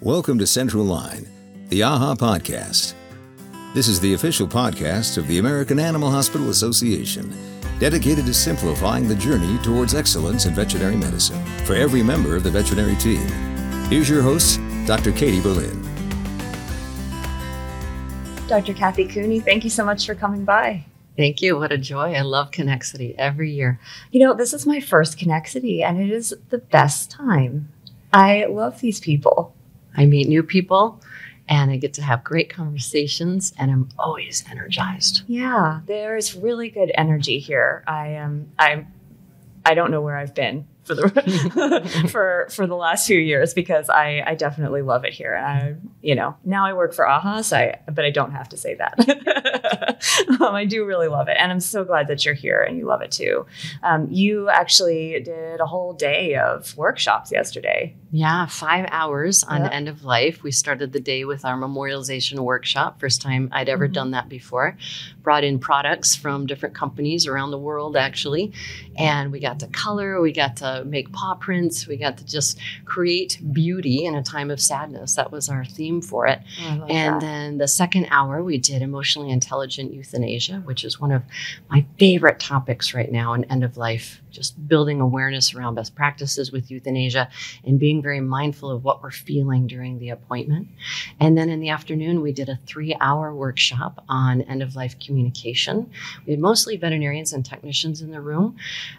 Welcome to Central Line, the AAHA podcast. This is the official podcast of the American Animal Hospital Association, dedicated to simplifying the journey towards excellence in veterinary medicine for every member of the veterinary team. Here's your host, Dr. Katie Berlin. Dr. Kathy Cooney, thank you so much for coming by. Thank you. What a joy. I love Connexity every year. You know, this is my first Connexity, and it is the best time. I love these people. I meet new people and I get to have great conversations and I'm always energized. Yeah, there's really good energy here. I am I'm I don't know where I've been for the for for the last few years because I I definitely love it here. I you know now I work for AAHA, so I but I don't have to say that. um, I do really love it, and I'm so glad that you're here and you love it too. Um, you actually did a whole day of workshops yesterday. Yeah, five hours on Yep. end of life. We started the day with our memorialization workshop. First time I'd ever Mhm. done that before. Brought in products from different companies around the world, actually. And we got to color, we got to make paw prints, we got to just create beauty in a time of sadness. That was our theme for it. Oh, love And that. then the second hour, we did emotionally intelligent euthanasia, which is one of my favorite topics right now in end of life. Just building awareness around best practices with euthanasia and being very mindful of what we're feeling during the appointment. And then in the afternoon, we did a three hour workshop on end of life communication. We had mostly veterinarians and technicians in the room,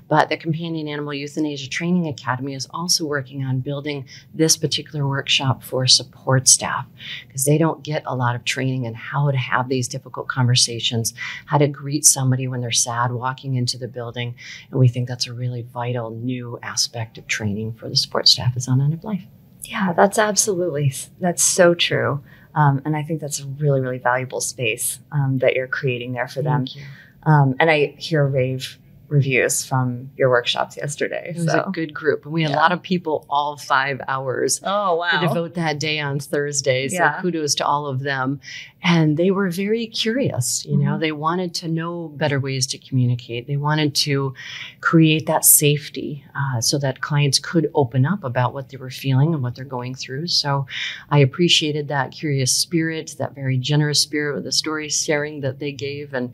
but the Companion Animal Euthanasia Training Academy is also working on building this particular workshop for support staff because they don't get a lot of training in how to have these difficult conversations, how to greet somebody when they're sad walking into the building. And we think that's a really vital new aspect of training for the support staff is on end of life. Yeah, that's absolutely that's so true. Um, and I think that's a really, really valuable space um, that you're creating there for them. Thank you. Um, and I hear rave reviews from your workshops yesterday. It was so. a good group. And we had Yeah. a lot of people all five hours oh wow! to devote that day on Thursday. So Yeah. kudos to all of them. And they were very curious, you know, Mhm. they wanted to know better ways to communicate. They wanted to create that safety uh, so that clients could open up about what they were feeling and what they're going through. So I appreciated that curious spirit, that very generous spirit with the story sharing that they gave. And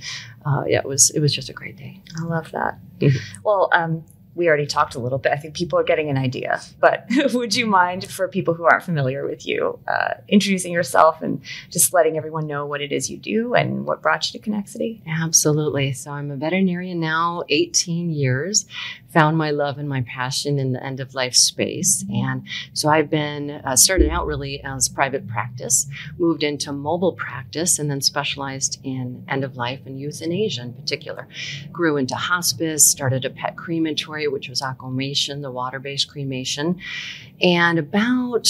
uh, yeah, it was, it was just a great day. I love that. Mhm. Well, um, we already talked a little bit. I think people are getting an idea. But would you mind, for people who aren't familiar with you, uh, introducing yourself and just letting everyone know what it is you do and what brought you to Connexity? Absolutely. So I'm a veterinarian now, 18 years. Found my love and my passion in the end of life space. And so I've been uh, started out really as private practice, moved into mobile practice, and then specialized in end of life and euthanasia in particular. Grew into hospice, started a pet crematory, which was aquamation, the water based cremation. And about,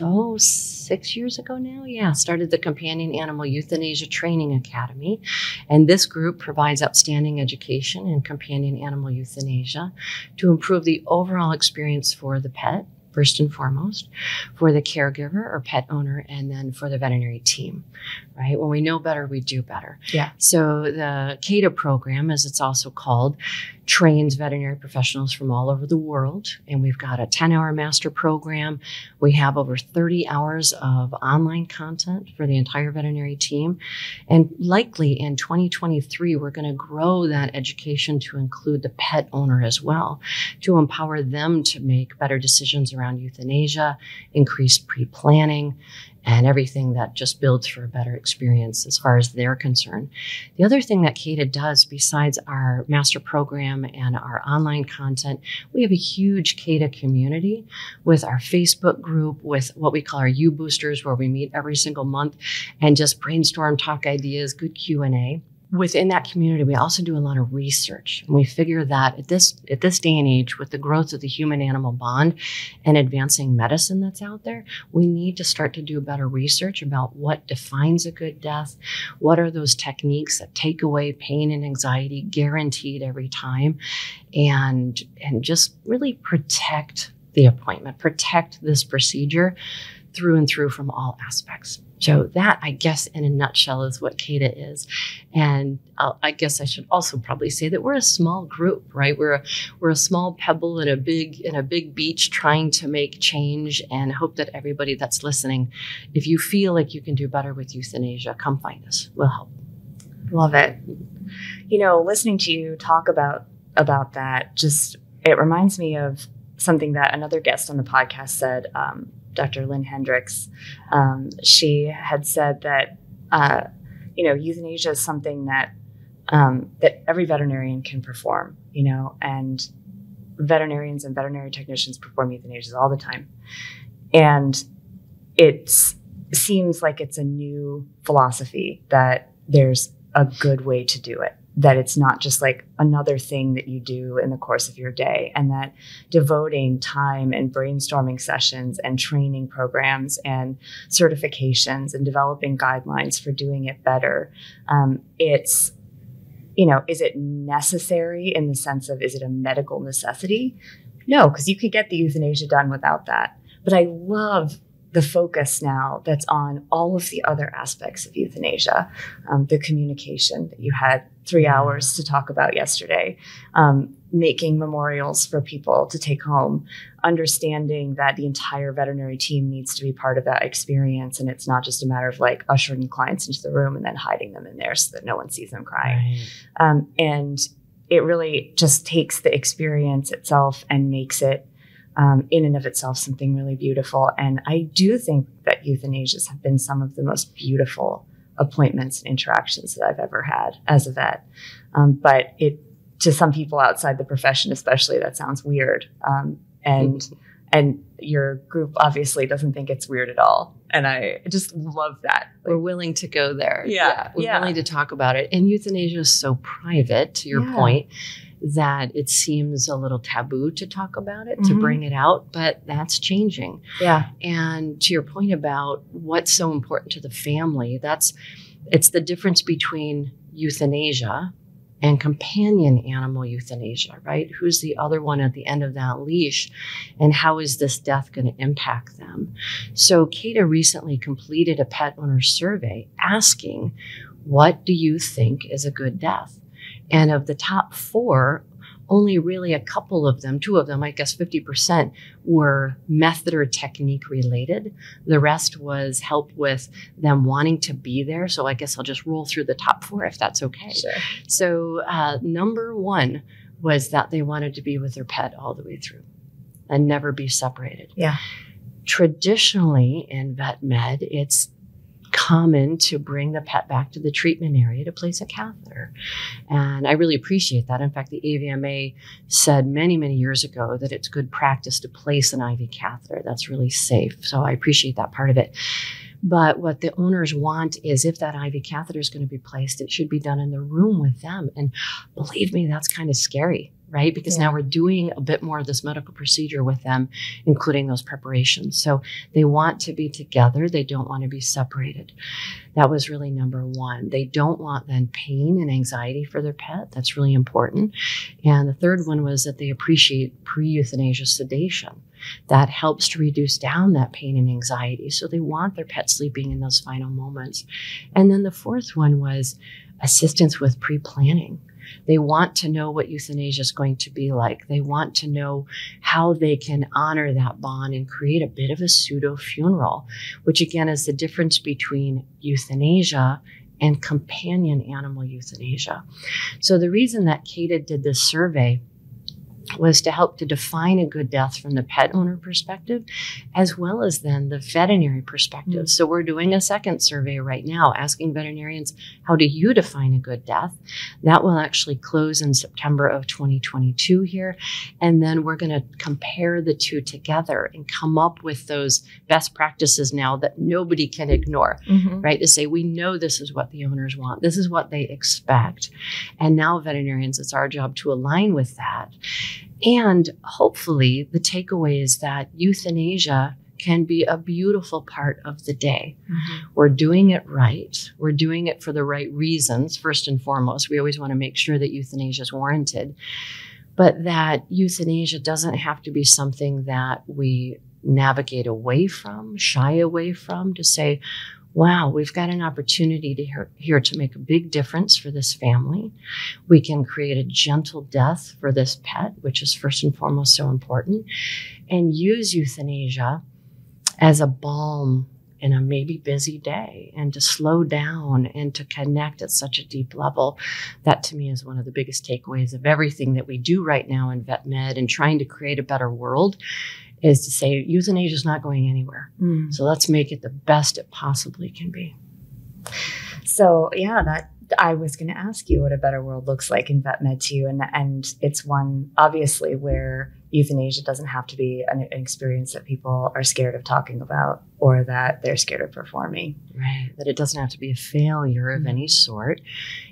oh, six years ago now, yeah, started the Companion Animal Euthanasia Training Academy. And this group provides outstanding education in companion animal euthanasia to improve the overall experience for the pet, first and foremost, for the caregiver or pet owner, and then for the veterinary team, right? When we know better, we do better. Yeah. So the CAETA program, as it's also called, trains veterinary professionals from all over the world. And we've got a 10 hour master program. We have over 30 hours of online content for the entire veterinary team. And likely in 2023, we're going to grow that education to include the pet owner as well, to empower them to make better decisions around euthanasia, increased pre planning, and everything that just builds for a better experience as far as they're concerned. The other thing that CAETA does, besides our master program and our online content, we have a huge CAETA community with our Facebook group, with what we call our U boosters, where we meet every single month and just brainstorm, talk ideas, good Q and A. Within that community, we also do a lot of research, and we figure that at this at this day and age, with the growth of the human-animal bond and advancing medicine that's out there, we need to start to do better research about what defines a good death, what are those techniques that take away pain and anxiety guaranteed every time, and and just really protect the appointment, protect this procedure through and through from all aspects. So that, I guess, in a nutshell, is what CAETA is. And I'll, i guess I should also probably say that we're a small group, right? We're a, we're a small pebble in a big in a big beach, trying to make change, and hope that everybody that's listening, if you feel like you can do better with euthanasia, come find us. We'll help. Love it. You know, listening to you talk about about that, just it reminds me of something that another guest on the podcast said. Um, Dr. Lynn Hendrix, um, she had said that uh, you know euthanasia is something that um, that every veterinarian can perform. You know, and veterinarians and veterinary technicians perform euthanasias all the time, and it seems like it's a new philosophy that there's a good way to do it that it's not just like another thing that you do in the course of your day, and that devoting time and brainstorming sessions and training programs and certifications and developing guidelines for doing it better. Um, it's, you know, is it necessary in the sense of is it a medical necessity? No, because you could get the euthanasia done without that. But I love the focus now that's on all of the other aspects of euthanasia, um, the communication that you had three hours to talk about yesterday, um, making memorials for people to take home, understanding that the entire veterinary team needs to be part of that experience. And it's not just a matter of like ushering clients into the room and then hiding them in there so that no one sees them crying. Right. Um, and it really just takes the experience itself and makes it um, in and of itself something really beautiful. And I do think that euthanasias have been some of the most beautiful appointments and interactions that I've ever had as a vet. Um, but it to some people outside the profession, especially, that sounds weird. Um, and and your group obviously doesn't think it's weird at all. And I just love that. Like, we're willing to go there. Yeah. yeah we're yeah. willing to talk about it. And euthanasia is so private, to your yeah. point that it seems a little taboo to talk about it, mm-hmm. to bring it out, but that's changing. Yeah. And to your point about what's so important to the family, that's it's the difference between euthanasia and companion animal euthanasia, right? Who's the other one at the end of that leash? And how is this death going to impact them? So, CAETA recently completed a pet owner survey asking, What do you think is a good death? And of the top four, only really a couple of them, two of them, I guess 50%, were method or technique related. The rest was help with them wanting to be there. So I guess I'll just roll through the top four if that's okay. Sure. So, uh, number one was that they wanted to be with their pet all the way through and never be separated. Yeah. Traditionally in vet med, it's common to bring the pet back to the treatment area to place a catheter. And I really appreciate that. In fact, the AVMA said many, many years ago that it's good practice to place an IV catheter. That's really safe. So I appreciate that part of it. But what the owners want is if that IV catheter is going to be placed, it should be done in the room with them. And believe me, that's kind of scary right? Because yeah. now we're doing a bit more of this medical procedure with them, including those preparations. So they want to be together, they don't want to be separated. That was really number one. They don't want then pain and anxiety for their pet. That's really important. And the third one was that they appreciate pre euthanasia sedation. That helps to reduce down that pain and anxiety. So they want their pet sleeping in those final moments. And then the fourth one was assistance with pre planning they want to know what euthanasia is going to be like. They want to know how they can honor that bond and create a bit of a pseudo funeral, which again is the difference between euthanasia and companion animal euthanasia. So the reason that CAETA did this survey was to help to define a good death from the pet owner perspective as well as then the veterinary perspective. Mm-hmm. So we're doing a second survey right now asking veterinarians how do you define a good death? That will actually close in September of 2022 here and then we're going to compare the two together and come up with those best practices now that nobody can ignore. Mm-hmm. Right? To say we know this is what the owners want. This is what they expect. And now veterinarians it's our job to align with that and hopefully, the takeaway is that euthanasia can be a beautiful part of the day. Mm-hmm. We're doing it right. We're doing it for the right reasons, first and foremost. We always want to make sure that euthanasia is warranted, but that euthanasia doesn't have to be something that we navigate away from, shy away from, to say, wow, we've got an opportunity to here, here to make a big difference for this family. We can create a gentle death for this pet, which is first and foremost so important, and use euthanasia as a balm in a maybe busy day and to slow down and to connect at such a deep level. That to me is one of the biggest takeaways of everything that we do right now in vet med and trying to create a better world is to say euthanasia is not going anywhere. Mm. So let's make it the best it possibly can be. So yeah, that I was going to ask you what a better world looks like in vet med too, and and it's one obviously where euthanasia doesn't have to be an, an, experience that people are scared of talking about or that they're scared of performing. Right. That it doesn't have to be a failure of mm-hmm. any sort.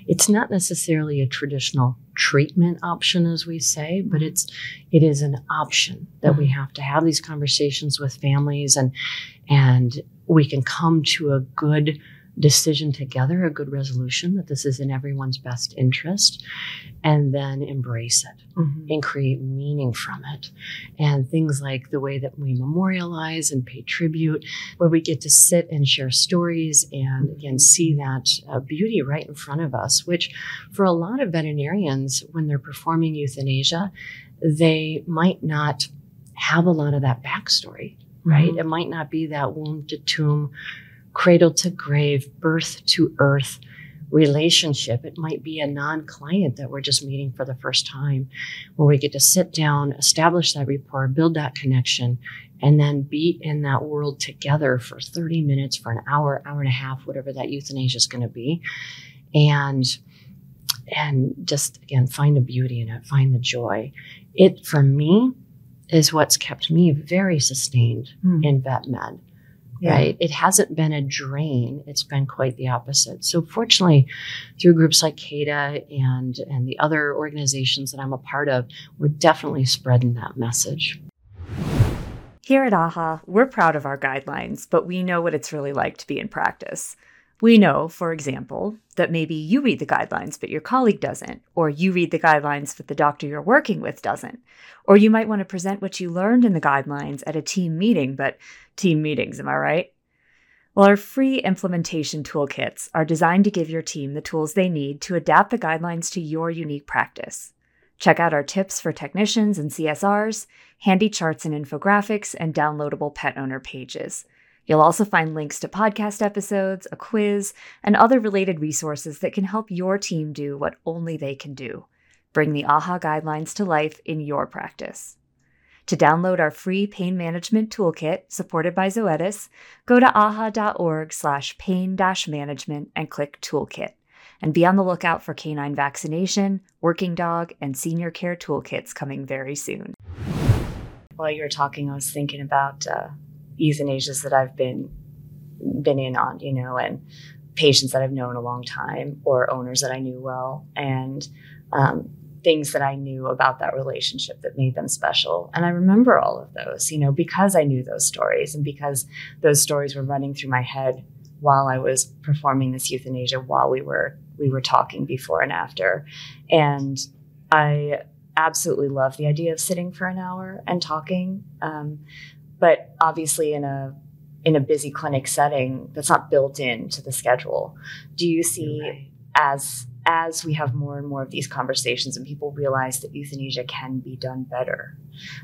It's not necessarily a traditional treatment option, as we say, but it's it is an option that mm-hmm. we have to have these conversations with families and and we can come to a good decision together, a good resolution that this is in everyone's best interest, and then embrace it mm-hmm. and create meaning from it. And things like the way that we memorialize and pay tribute, where we get to sit and share stories and again see that uh, beauty right in front of us, which for a lot of veterinarians, when they're performing euthanasia, they might not have a lot of that backstory, right? Mm-hmm. It might not be that womb to tomb cradle to grave, birth to earth relationship. It might be a non client that we're just meeting for the first time, where we get to sit down, establish that rapport, build that connection, and then be in that world together for 30 minutes, for an hour, hour and a half, whatever that euthanasia is going to be. And and just again find the beauty in it, find the joy. It for me is what's kept me very sustained mm. in vet med yeah. right? It hasn't been a drain. It's been quite the opposite. So fortunately, through groups like CAETA and and the other organizations that I'm a part of, we're definitely spreading that message. Here at AAHA, we're proud of our guidelines, but we know what it's really like to be in practice. We know, for example, that maybe you read the guidelines, but your colleague doesn't, or you read the guidelines, but the doctor you're working with doesn't. Or you might want to present what you learned in the guidelines at a team meeting, but team meetings, am I right? Well, our free implementation toolkits are designed to give your team the tools they need to adapt the guidelines to your unique practice. Check out our tips for technicians and CSRs, handy charts and infographics, and downloadable pet owner pages. You'll also find links to podcast episodes, a quiz, and other related resources that can help your team do what only they can do bring the AAHA guidelines to life in your practice. To download our free pain management toolkit supported by Zoetis, go to aaha.org slash pain management and click Toolkit. And be on the lookout for canine vaccination, working dog, and senior care toolkits coming very soon. While you were talking, I was thinking about uh, euthanasias that I've been been in on, you know, and patients that I've known a long time or owners that I knew well, and um, things that I knew about that relationship that made them special. And I remember all of those, you know, because I knew those stories and because those stories were running through my head while I was performing this euthanasia, while we were we were talking before and after, and I absolutely love the idea of sitting for an hour and talking. Um, but obviously in a in a busy clinic setting that's not built into the schedule. Do you see as as we have more and more of these conversations and people realize that euthanasia can be done better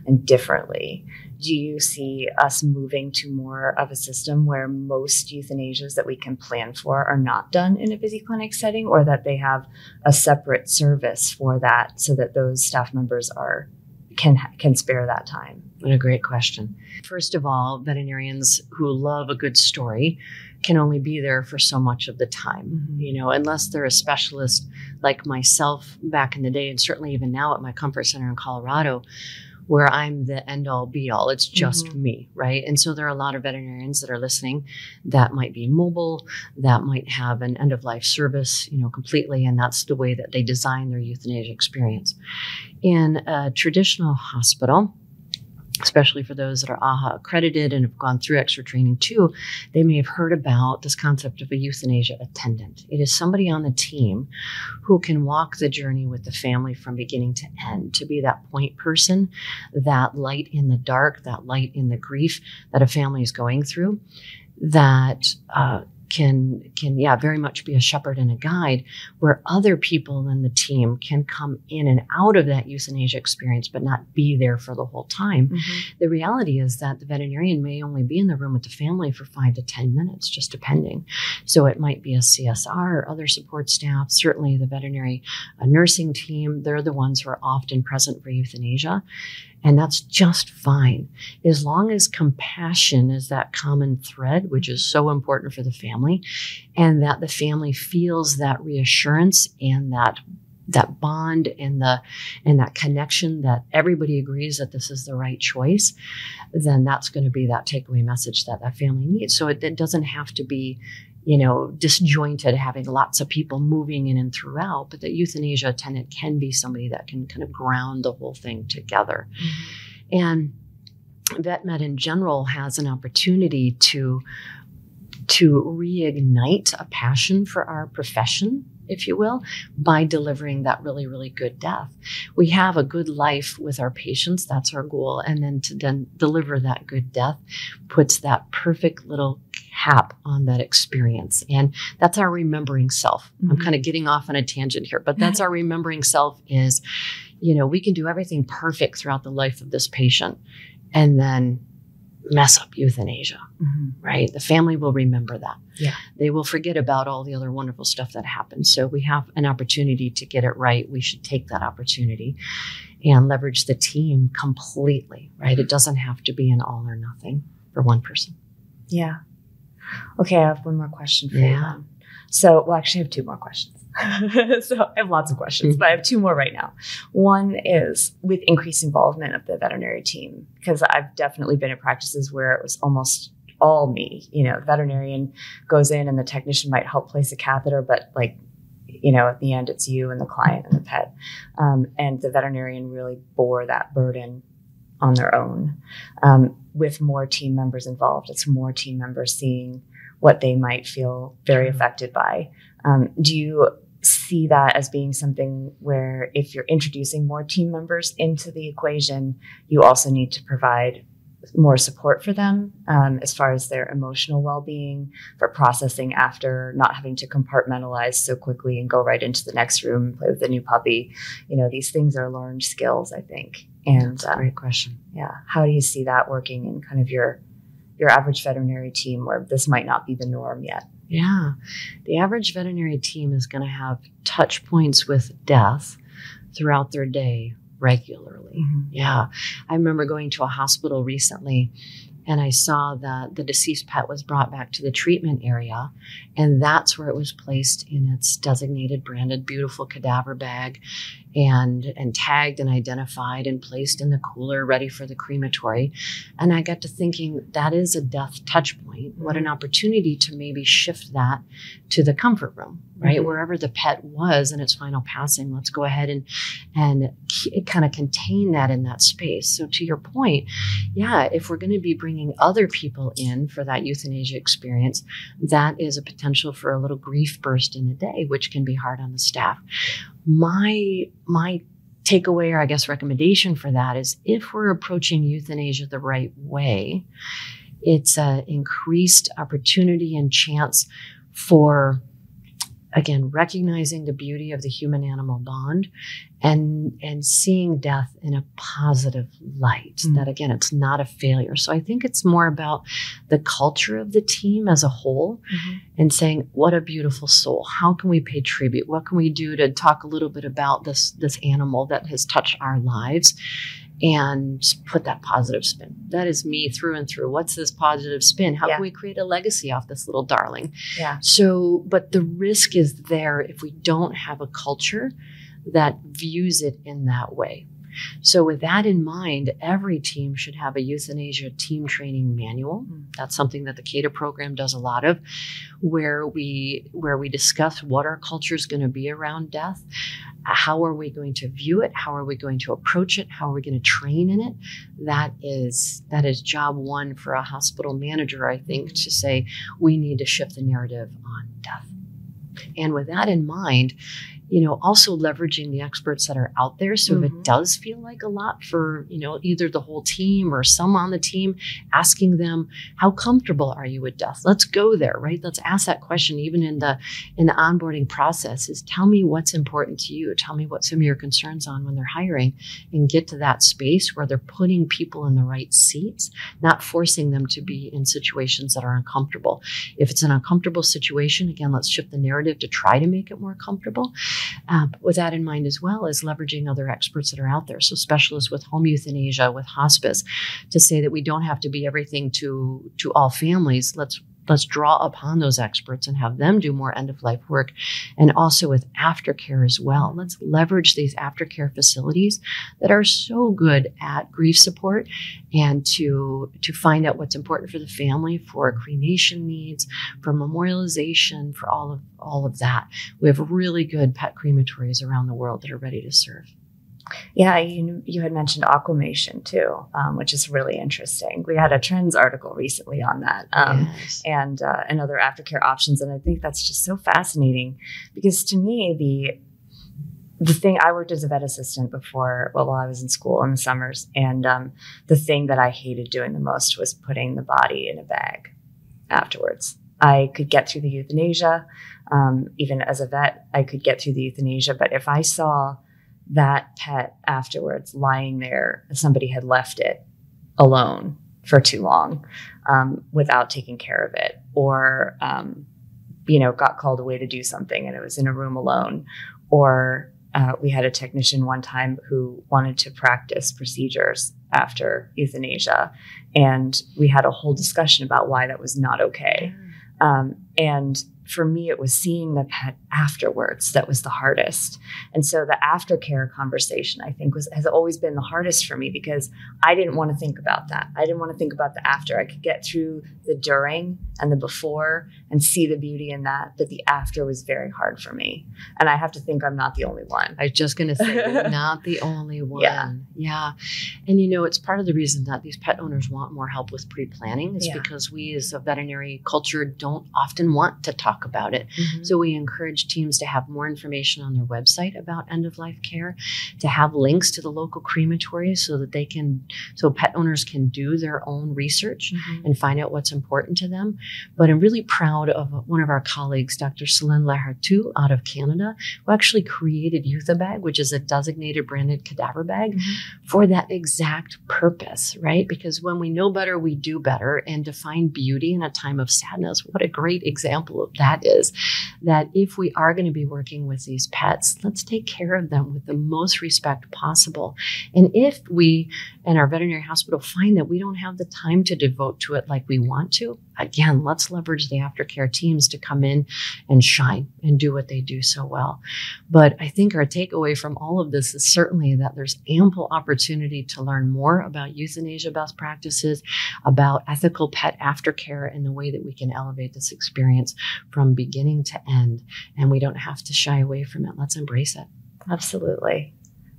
and differently do you see us moving to more of a system where most euthanasias that we can plan for are not done in a busy clinic setting or that they have a separate service for that so that those staff members are can can spare that time? What a great question. First of all, veterinarians who love a good story can only be there for so much of the time. Mm-hmm. You know, unless they're a specialist like myself back in the day, and certainly even now at my comfort center in Colorado, where I'm the end all be all. It's just mm-hmm. me, right? And so there are a lot of veterinarians that are listening that might be mobile, that might have an end of life service, you know, completely. And that's the way that they design their euthanasia experience. In a traditional hospital, especially for those that are AAHA accredited and have gone through extra training too, they may have heard about this concept of a euthanasia attendant. It is somebody on the team who can walk the journey with the family from beginning to end, to be that point person, that light in the dark, that light in the grief that a family is going through, that uh, can can yeah very much be a shepherd and a guide where other people in the team can come in and out of that euthanasia experience but not be there for the whole time. Mm-hmm. the reality is that the veterinarian may only be in the room with the family for five to ten minutes just depending. So it might be a csr or other support staff certainly the veterinary uh, nursing team they're the ones who are often present for euthanasia and that's just fine. As long as compassion is that common thread, which is so important for the family, and that the family feels that reassurance and that that bond and the and that connection that everybody agrees that this is the right choice then that's going to be that takeaway message that that family needs so it, it doesn't have to be you know, disjointed, having lots of people moving in and throughout, but that euthanasia attendant can be somebody that can kind of ground the whole thing together. Mm-hmm. And VetMed in general has an opportunity to to reignite a passion for our profession if you will, by delivering that really, really good death. We have a good life with our patients. That's our goal. And then to then deliver that good death puts that perfect little cap on that experience. And that's our remembering self. Mm-hmm. I'm kind of getting off on a tangent here, but that's our remembering self is, you know, we can do everything perfect throughout the life of this patient and then mess up euthanasia, mm-hmm. right? The family will remember that. Yeah. They will forget about all the other wonderful stuff that happened. So we have an opportunity to get it right. We should take that opportunity and leverage the team completely, right? It doesn't have to be an all or nothing for one person. Yeah. Okay, I have one more question for yeah. you. So, well, actually, I have two more questions. so, I have lots of questions, mm-hmm. but I have two more right now. One is with increased involvement of the veterinary team, because I've definitely been in practices where it was almost all me. You know, veterinarian goes in and the technician might help place a catheter, but like, you know, at the end, it's you and the client and the pet. Um, and the veterinarian really bore that burden on their own. Um, with more team members involved, it's more team members seeing what they might feel very affected by. Um, do you see that as being something where if you're introducing more team members into the equation, you also need to provide more support for them um, as far as their emotional well-being for processing after not having to compartmentalize so quickly and go right into the next room and play with the new puppy. You know these things are learned skills i think. And great question. yeah how do you see that working in kind of your your average veterinary team where this might not be the norm yet? Yeah. The average veterinary team is going to have touch points with death throughout their day regularly. Mm-hmm. Yeah. I remember going to a hospital recently and I saw that the deceased pet was brought back to the treatment area, and that's where it was placed in its designated, branded, beautiful cadaver bag and and tagged and identified and placed in the cooler ready for the crematory and i got to thinking that is a death touch point what an mm-hmm. opportunity to maybe shift that to the comfort room right? Mm-hmm. wherever the pet was in its final passing let's go ahead and and kind of contain that in that space. So to your point yeah if we're going to be bringing other people in for that euthanasia experience that is a potential for a little grief burst in a day which can be hard on the staff. My my takeaway or I guess recommendation for that is if we're approaching euthanasia the right way, it's an increased opportunity and chance for again recognizing the beauty of the human animal bond and and seeing death in a positive light mm-hmm. that again it's not a failure so i think it's more about the culture of the team as a whole mm-hmm. and saying what a beautiful soul how can we pay tribute what can we do to talk a little bit about this this animal that has touched our lives and put that positive spin. That is me through and through. What's this positive spin? How yeah. can we create a legacy off this little darling? Yeah. So, but the risk is there if we don't have a culture that views it in that way. So, with that in mind, every team should have a euthanasia team training manual. Mm. That's something that the CAETA program does a lot of, where we where we discuss what our culture is going to be around death, how are we going to view it, how are we going to approach it, how are we going to train in it. That is that is job one for a hospital manager, I think, to say we need to shift the narrative on death. And with that in mind, you know, also leveraging the experts that are out there. So if Mhm. it does feel like a lot for, you know, either the whole team or some on the team, asking them, how comfortable are you with death? Let's go there, right? Let's ask that question even in the in the onboarding process is tell me what's important to you. Tell me what some of your concerns on when they're hiring and get to that space where they're putting people in the right seats, not forcing them to be in situations that are uncomfortable. If it's an uncomfortable situation, again, let's shift the narrative to try to make it more comfortable. Uh, with that in mind, as well as leveraging other experts that are out there, so specialists with home euthanasia, with hospice, to say that we don't have to be everything to to all families. Let's let's draw upon those experts and have them do more end of life work, and also with aftercare as well. Let's leverage these aftercare facilities that are so good at grief support and to to find out what's important for the family, for cremation needs, for memorialization, for all of all of that. We have really good pet crematories around the world that are ready to serve. Yeah, you, you had mentioned aquamation too, um, which is really interesting. We had a trends article recently on that. Um, Yes. and uh, and other aftercare options. And I think that's just so fascinating because to me the the thing I worked as a vet assistant before, well, while I was in school in the summers, and um, the thing that I hated doing the most was putting the body in a bag afterwards. I could get through the euthanasia, um, even as a vet, I could get through the euthanasia. But if I saw that pet afterwards lying there, somebody had left it alone for too long um, without taking care of it, or um, you know, got called away to do something and it was in a room alone, or uh, we had a technician one time who wanted to practice procedures after euthanasia, and we had a whole discussion about why that was not okay. Um, and for me, it was seeing the pet afterwards that was the hardest. And so the aftercare conversation, I think, was has always been the hardest for me because I didn't want to think about that. I didn't want to think about the after. I could get through the during and the before and see the beauty in that, but the after was very hard for me. And I have to think I'm not the only one. I was just going to say, not the only one. Yeah. Yeah. And you know, it's part of the reason that these pet owners want more help with pre planning is Yeah. because we as a veterinary culture don't often want to talk about it. Mm-hmm. So we encourage teams to have more information on their website about end of life care, to have links to the local crematories so that they can, so pet owners can do their own research Mhm. and find out what's important to them. But I'm really proud of one of our colleagues, Dr. Céline Lahartu out of Canada, who actually created Euthabag, which is a designated branded cadaver bag Mhm. for that exact purpose, right? Because when we know better, we do better. And to find beauty in a time of sadness, what a great example of that is that if we are going to be working with these pets, let's take care of them with the most respect possible. And if we and our veterinary hospital find that we don't have the time to devote to it like we want to, again, let's leverage the aftercare teams to come in and shine and do what they do so well. But I think our takeaway from all of this is certainly that there's ample opportunity to learn more about euthanasia best practices, about ethical pet aftercare, and the way that we can elevate this experience from beginning to end. And we don't have to shy away from it. Let's embrace it. Absolutely.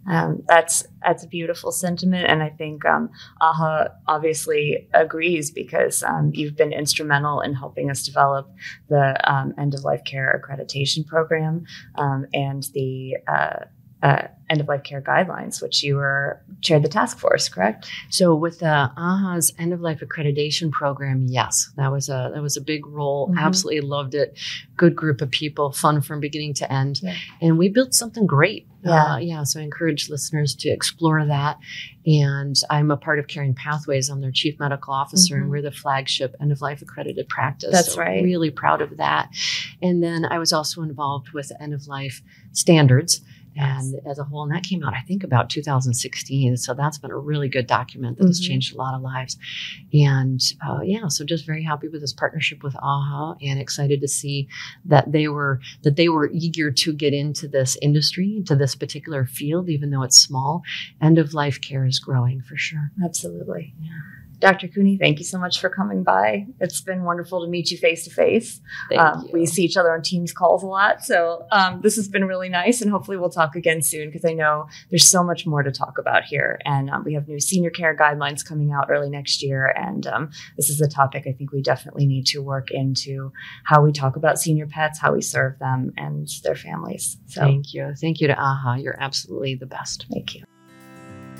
Um, that's that's a beautiful sentiment, and I think um, AAHA obviously agrees because um, you've been instrumental in helping us develop the um, end of life care accreditation program um, and the uh, uh, end of life care guidelines, which you were chaired the task force, correct? So with the AAHA's end of life accreditation program, yes, that was a that was a big role. Mhm. Absolutely loved it. Good group of people, fun from beginning to end, Yeah. and we built something great. Yeah. Uh, yeah. So I encourage listeners to explore that. And I'm a part of Caring Pathways. I'm their chief medical officer, Mhm. and we're the flagship end of life accredited practice. That's So right. Really proud of that. And then I was also involved with end of life standards and as a whole. And that came out, I think, about 2016. So that's been a really good document that has Mhm. changed a lot of lives. And uh, yeah, so just very happy with this partnership with AAHA and excited to see that they were that they were eager to get into this industry, to this particular field, even though it's small. End of life care is growing for sure. Absolutely. Dr. Cooney, thank you so much for coming by. It's been wonderful to meet you face to face. Thank Um, you. We see each other on Teams calls a lot. So um, this has been really nice. And hopefully we'll talk again soon because I know there's so much more to talk about here. And um, we have new senior care guidelines coming out early next year. And um, this is a topic I think we definitely need to work into how we talk about senior pets, how we serve them and their families. So Thank you. Thank you to AAHA. You're absolutely the best. thank you.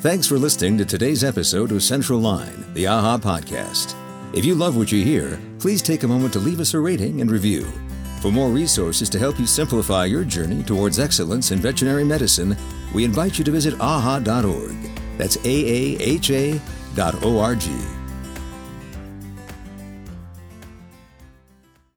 Thanks for listening to today's episode of Central Line, the AAHA podcast. If you love what you hear, please take a moment to leave us a rating and review. For more resources to help you simplify your journey towards excellence in veterinary medicine, we invite you to visit aaha.org. That's A A H A dot O R G.